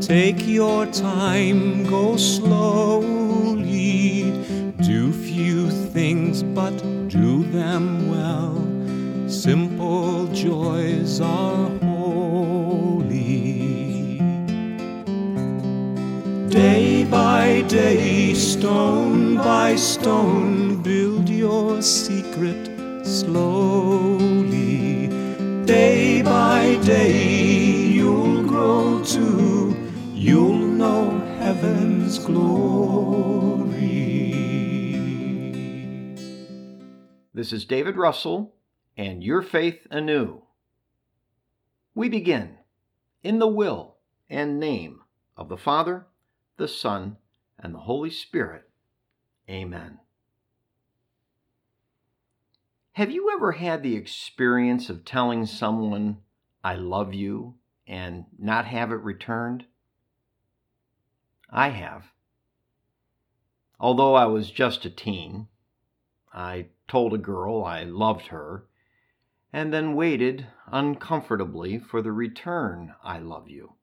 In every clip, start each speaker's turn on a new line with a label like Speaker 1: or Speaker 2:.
Speaker 1: take your time, go slowly. Do few things, but do them well. Simple joys are holy. Day by day, stone by stone, build your secret slowly. Day by day, heaven's glory.
Speaker 2: This is David Russell and Your Faith Anew. We begin in the will and name of the Father, the Son, and the Holy Spirit. Amen. Have you ever had the experience of telling someone, I love you, and not have it returned? I have. Although I was just a teen, I told a girl I loved her and then waited uncomfortably for the return I love you.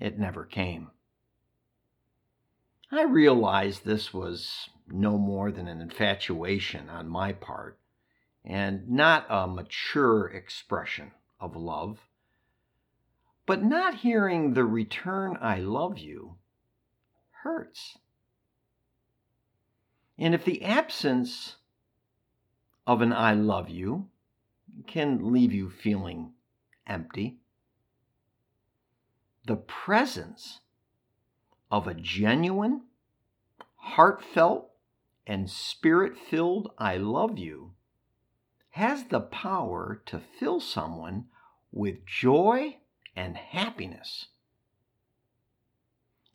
Speaker 2: It never came. I realized this was no more than an infatuation on my part and not a mature expression of love. But not hearing the return I love you hurts. And if the absence of an I love you can leave you feeling empty, the presence of a genuine, heartfelt, and spirit filled I love you has the power to fill someone with joy and happiness.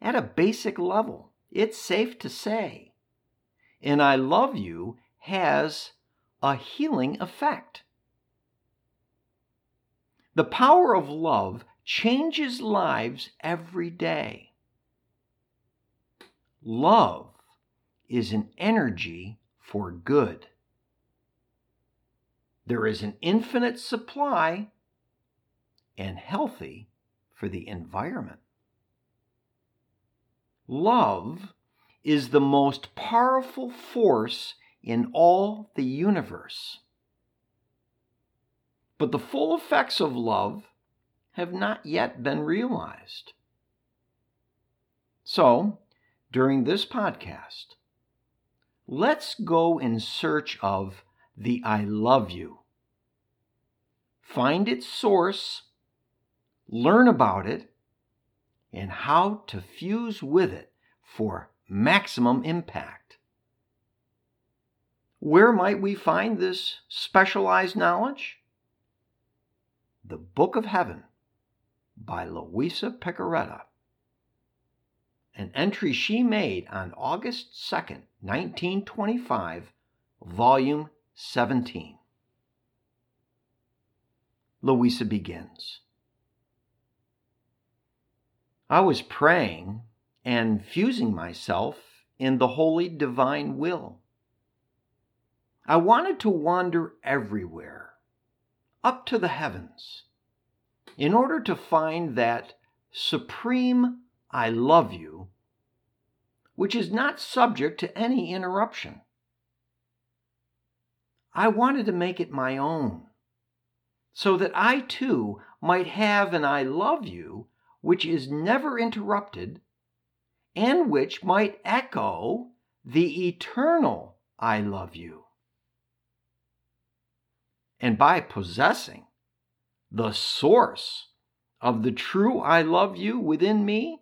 Speaker 2: At a basic level, it's safe to say, and I love you has a healing effect. The power of love changes lives every day. Love is an energy for good. There is an infinite supply and healthy for the environment. Love is the most powerful force in all the universe. But the full effects of love have not yet been realized. So, during this podcast, let's go in search of the I love you. Find its source, learn about it, and how to fuse with it for maximum impact. Where might we find this specialized knowledge? The Book of Heaven by Luisa Piccarreta. An entry she made on August 2nd, 1925, Volume 17. Luisa begins. I was praying and fusing myself in the holy divine will. I wanted to wander everywhere, up to the heavens, in order to find that supreme I love you, which is not subject to any interruption. I wanted to make it my own, so that I too might have an I love you which is never interrupted and which might echo the eternal I love you. And by possessing the source of the true I love you within me,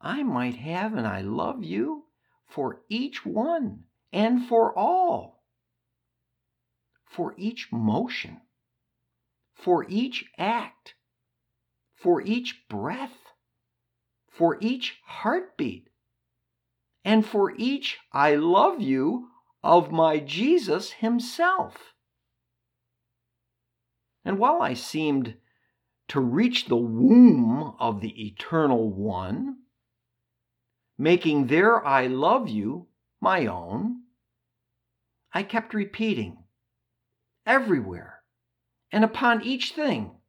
Speaker 2: I might have an I love you for each one and for all, for each motion, for each act, for each breath for each heartbeat and for each I love you of my Jesus Himself. And while I seemed to reach the womb of the Eternal One, making their I love you my own, I kept repeating everywhere and upon each thing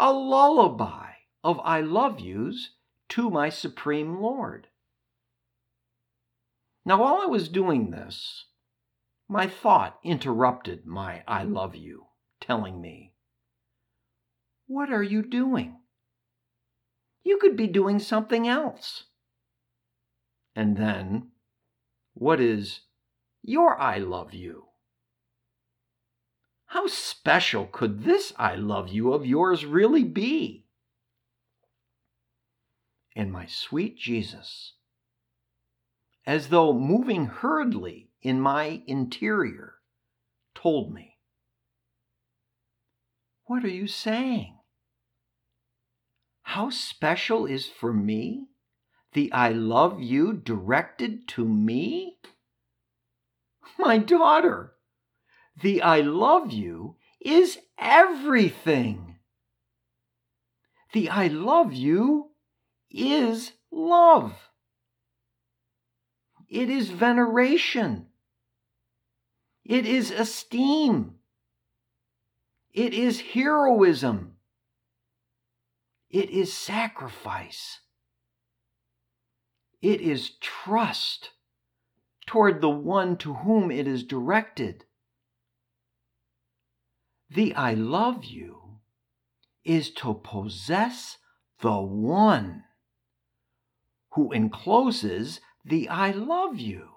Speaker 2: a lullaby of I love yous to my Supreme Lord. Now, while I was doing this, my thought interrupted my I love you, telling me, What are you doing? You could be doing something else. And then, What is your I love you? How special could this I love you of yours really be? And my sweet Jesus, as though moving hurriedly in my interior, told me, What are you saying? How special is for me the I love you directed to me? My daughter, the I love you is everything. The I love you is love. It is veneration. It is esteem. It is heroism. It is sacrifice. It is trust toward the one to whom it is directed. The I love you is to possess the one who encloses the I love you.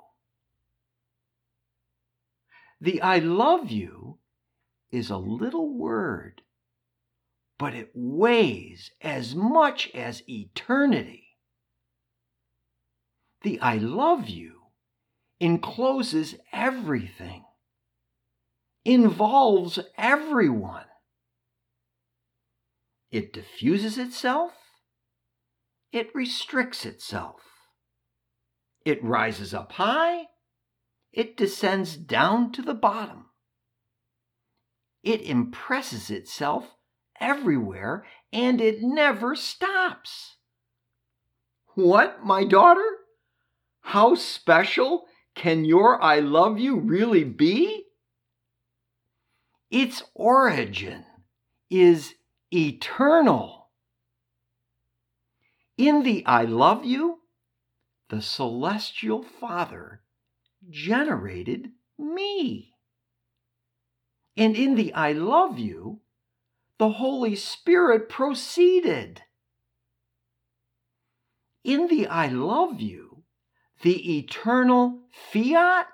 Speaker 2: The I love you is a little word, but it weighs as much as eternity. The I love you encloses everything involves everyone. It diffuses itself, it restricts itself. It rises up high, it descends down to the bottom. It impresses itself everywhere and it never stops. What, my daughter? How special can your I love you really be? Its origin is eternal. In the I love you, the celestial Father generated me. And in the I love you, the Holy Spirit proceeded. In the I love you, the eternal fiat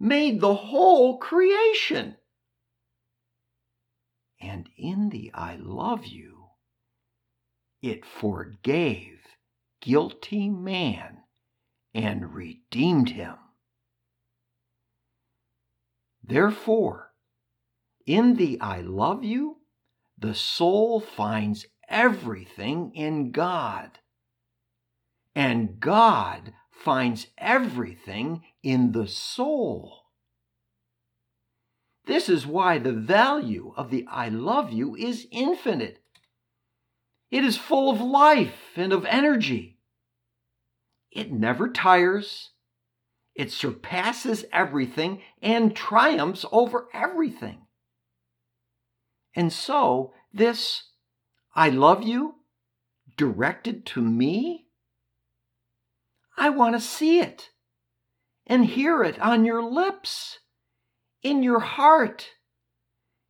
Speaker 2: made the whole creation and in the I love you, it forgave guilty man and redeemed him. Therefore, in the I love you, the soul finds everything in God, and God finds everything in the soul. This is why the value of the I love you is infinite. It is full of life and of energy. It never tires. It surpasses everything and triumphs over everything. And so, this I love you directed to me, I want to see it and hear it on your lips in your heart,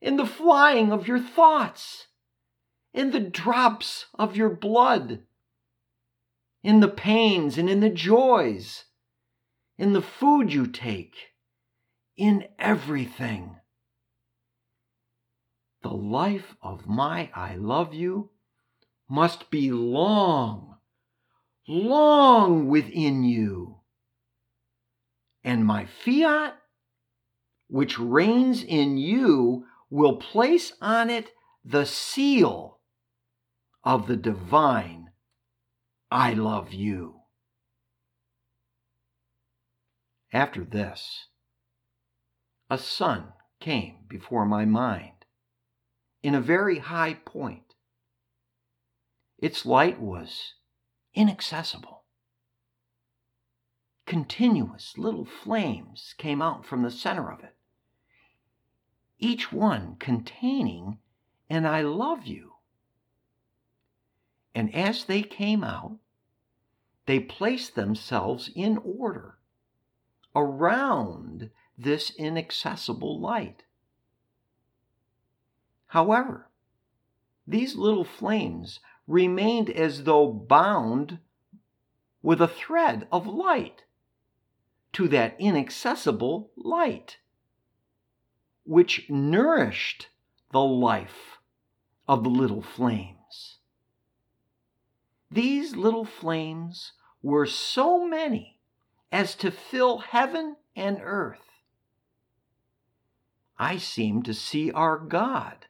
Speaker 2: in the flying of your thoughts, in the drops of your blood, in the pains and in the joys, in the food you take, in everything. The life of my I love you must be long, long within you. And my fiat which reigns in you will place on it the seal of the divine I love you. After this, a sun came before my mind in a very high point. Its light was inaccessible. Continuous little flames came out from the center of it, each one containing an I love you. And as they came out, they placed themselves in order around this inaccessible light. However, these little flames remained as though bound with a thread of light to that inaccessible light, which nourished the life of the little flames. These little flames were so many as to fill heaven and earth. I seem to see our God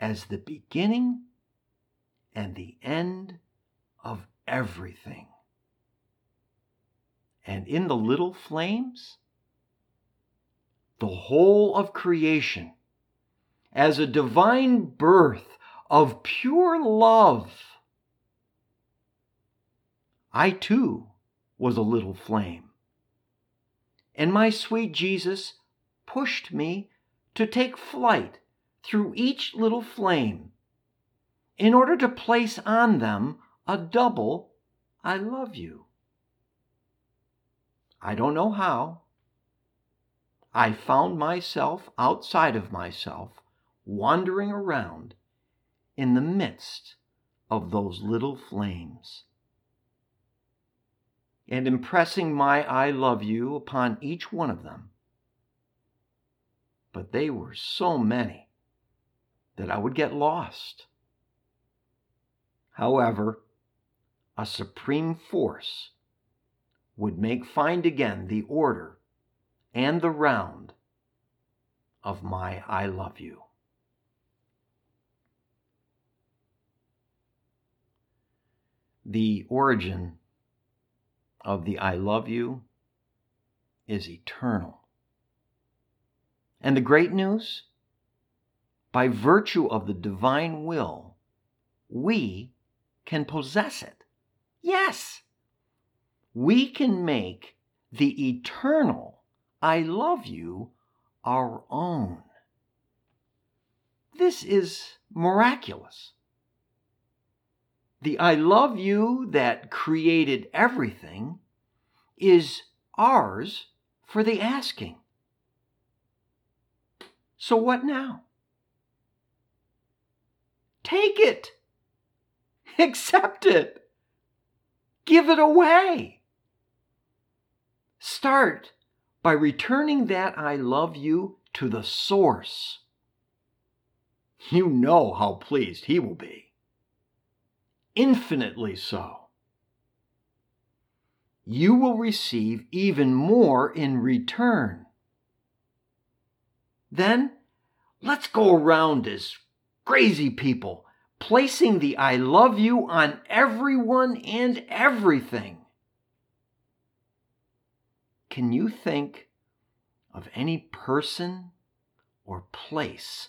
Speaker 2: as the beginning and the end of everything. And in the little flames, the whole of creation as a divine birth of pure love. I too was a little flame. And my sweet Jesus pushed me to take flight through each little flame in order to place on them a double I love you. I don't know how. I found myself outside of myself, wandering around in the midst of those little flames and impressing my I love you upon each one of them. But they were so many that I would get lost. However, a supreme force would make find again the order and the round of my I love you. The origin of the I love you is eternal. And the great news? By virtue of the divine will, we can possess it. Yes, we can make the eternal I love you our own. This is miraculous. The I love you that created everything is ours for the asking. So what now? Take it. Accept it. Give it away. Start by returning that I love you to the source. You know how pleased he will be infinitely so. You will receive even more in return. Then let's go around as crazy people, placing the I love you on everyone and everything. Can you think of any person or place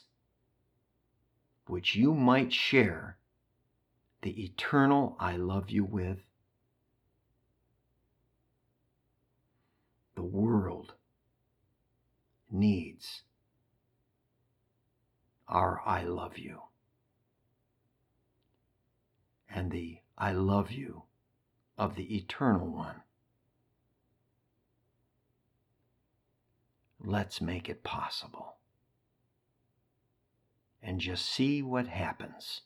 Speaker 2: which you might share the eternal I love you with? The world needs our I love you. And the I love you of the eternal one. Let's make it possible. And just see what happens.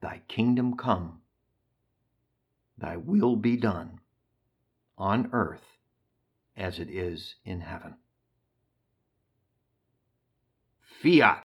Speaker 2: Thy kingdom come, thy will be done on earth as it is in heaven. Fiat.